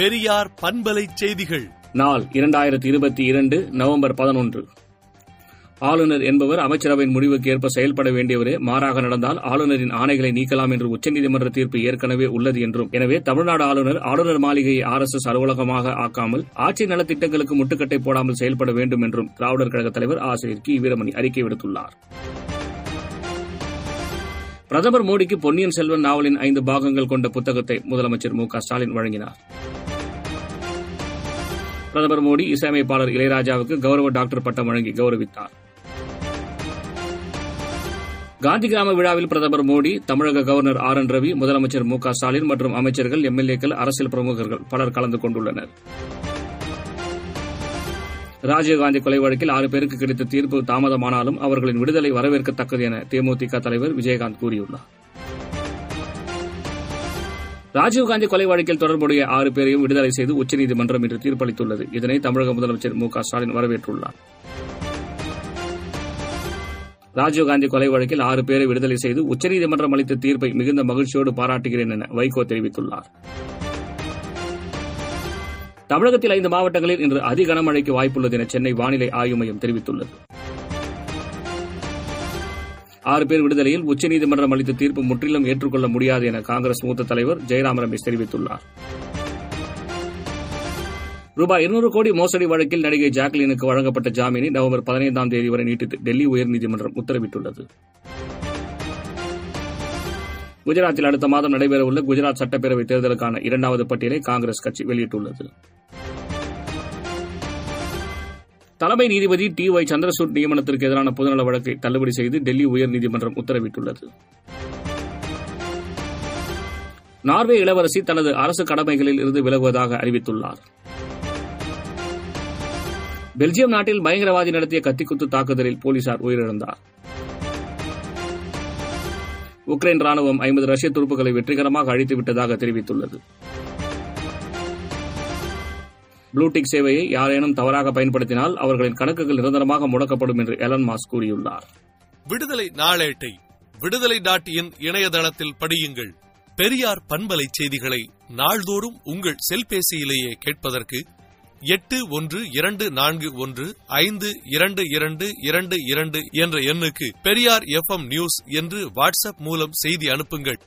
பெரியார் பண்பலை செய்திகள். நாள் இரண்டாயிரத்தி இருபத்தி இரண்டு நவம்பர் பதினொன்று. ஆளுநர் என்பவர் அமைச்சரவையின் முடிவுக்கு ஏற்ப செயல்பட வேண்டியவரே மாறாக நடந்தால் ஆளுநரின் ஆணைகளை நீக்கலாம் என்று உச்சநீதிமன்ற தீர்ப்பு ஏற்கனவே உள்ளது என்றும். எனவே தமிழ்நாடு ஆளுநர் ஆளுநர் மாளிகையை ஆர் எஸ் எஸ் அலுவலகமாக ஆக்காமல் ஆட்சி நலத்திட்டங்களுக்கு முட்டுக்கட்டை போடாமல் செயல்பட வேண்டும் என்றும் திராவிடர் கழக தலைவர் ஆசிரியர் கி. வீரமணி அறிக்கை விடுத்துள்ளார். பிரதமர் மோடிக்கு பொன்னியின் செல்வன் நாவலின் ஐந்து பாகங்கள் கொண்ட புத்தகத்தை முதலமைச்சர் மு க ஸ்டாலின் வழங்கினார். பிரதமர் மோடி இசையமைப்பாளர் இளையராஜாவுக்கு கௌரவ டாக்டர் பட்டம் வழங்கி கௌரவித்தார். காந்தி கிராம விழாவில் பிரதமர் மோடி தமிழக கவர்னர் ஆர் என் ரவி முதலமைச்சர் மு க ஸ்டாலின் மற்றும் அமைச்சர்கள் எம்எல்ஏக்கள் அரசியல் பிரமுகர்கள் பலர் கலந்து கொண்டுள்ளனர். ராஜீவ்காந்தி கொலை வழக்கில் ஆறு பேருக்கு கிடைத்த தீர்ப்பு தாமதமானாலும் அவர்களின் விடுதலை வரவேற்கத்தக்கது என தேமுதிக தலைவர் விஜயகாந்த் கூறியுள்ளார். ராஜீவ்காந்தி கொலை வழக்கில் தொடர்புடைய ஆறு பேரையும் விடுதலை செய்து உச்சநீதிமன்றம் இன்று தீர்ப்பளித்துள்ளது. இதனை தமிழக முதலமைச்சர் மு ஸ்டாலின் வரவேற்றுள்ளார். ராஜீவ்காந்தி கொலை வழக்கில் ஆறு பேரை விடுதலை செய்து உச்சநீதிமன்றம் அளித்த தீர்ப்பை மிகுந்த மகிழ்ச்சியோடு பாராட்டுகிறேன் என வைகோ தெரிவித்துள்ளார். தமிழகத்தில் ஐந்து மாவட்டங்களில் இன்று அதி கனமழைக்கு வாய்ப்புள்ளது என சென்னை வானிலை ஆய்வு மையம் தெரிவித்துள்ளது. ஆறு பேர் விடுதலையில் உச்சநீதிமன்றம் அளித்த தீர்ப்பு முற்றிலும் ஏற்றுக்கொள்ள முடியாது என காங்கிரஸ் மூத்த தலைவர் ஜெயராம் ரமேஷ் தெரிவித்துள்ளார். ரூபாய் இருநூறு கோடி மோசடி வழக்கில் நடிகை ஜாக்லினுக்கு வழங்கப்பட்ட ஜாமீனை நவம்பர் பதினைந்தாம் தேதி வரை நீட்டித்து டெல்லி உயர்நீதிமன்றம் உத்தரவிட்டுள்ளது. குஜராத்தில் அடுத்த மாதம் நடைபெறவுள்ள குஜராத் சட்டப்பேரவை தேர்தலுக்கான இரண்டாவது பட்டியலை காங்கிரஸ் கட்சி வெளியிட்டுள்ளது. தலைமை நீதிபதி டி ஒய் சந்திரசூட் நியமனத்திற்கு எதிரான பொதுநல வழக்கை தள்ளுபடி செய்து டெல்லி உயர்நீதிமன்றம் உத்தரவிட்டுள்ளது. நார்வே இளவரசி தனது அரசு கடமைகளில் இருந்து விலகுவதாக அறிவித்துள்ளார். பெல்ஜியம் நாட்டில் பயங்கரவாதி நடத்திய கத்திக்குத்து தாக்குதலில் போலீசார் உயிரிழந்தார். உக்ரைன் ராணுவம் ஐம்பது ரஷ்ய துருப்புகளை வெற்றிகரமாக அழித்து விட்டதாக தெரிவித்துள்ளது. ப்ளூடிக் சேவையை யாரேனும் தவறாக பயன்படுத்தினால் அவர்களின் கணக்குகள் நிரந்தரமாக முடக்கப்படும் என்று எலன் மாஸ் கூறியுள்ளார். விடுதலை நாளேட்டை விடுதலை டாட் இன் இணையதளத்தில் படியுங்கள். பெரியார் பண்பலை செய்திகளை நாள்தோறும் உங்கள் செல்பேசியிலேயே கேட்பதற்கு எட்டு ஒன்று இரண்டு நான்கு ஒன்று ஐந்து இரண்டு இரண்டு இரண்டு இரண்டு என்ற எண்ணுக்கு பெரியார் எஃப் நியூஸ் என்று வாட்ஸ்அப் மூலம் செய்தி அனுப்புங்கள்.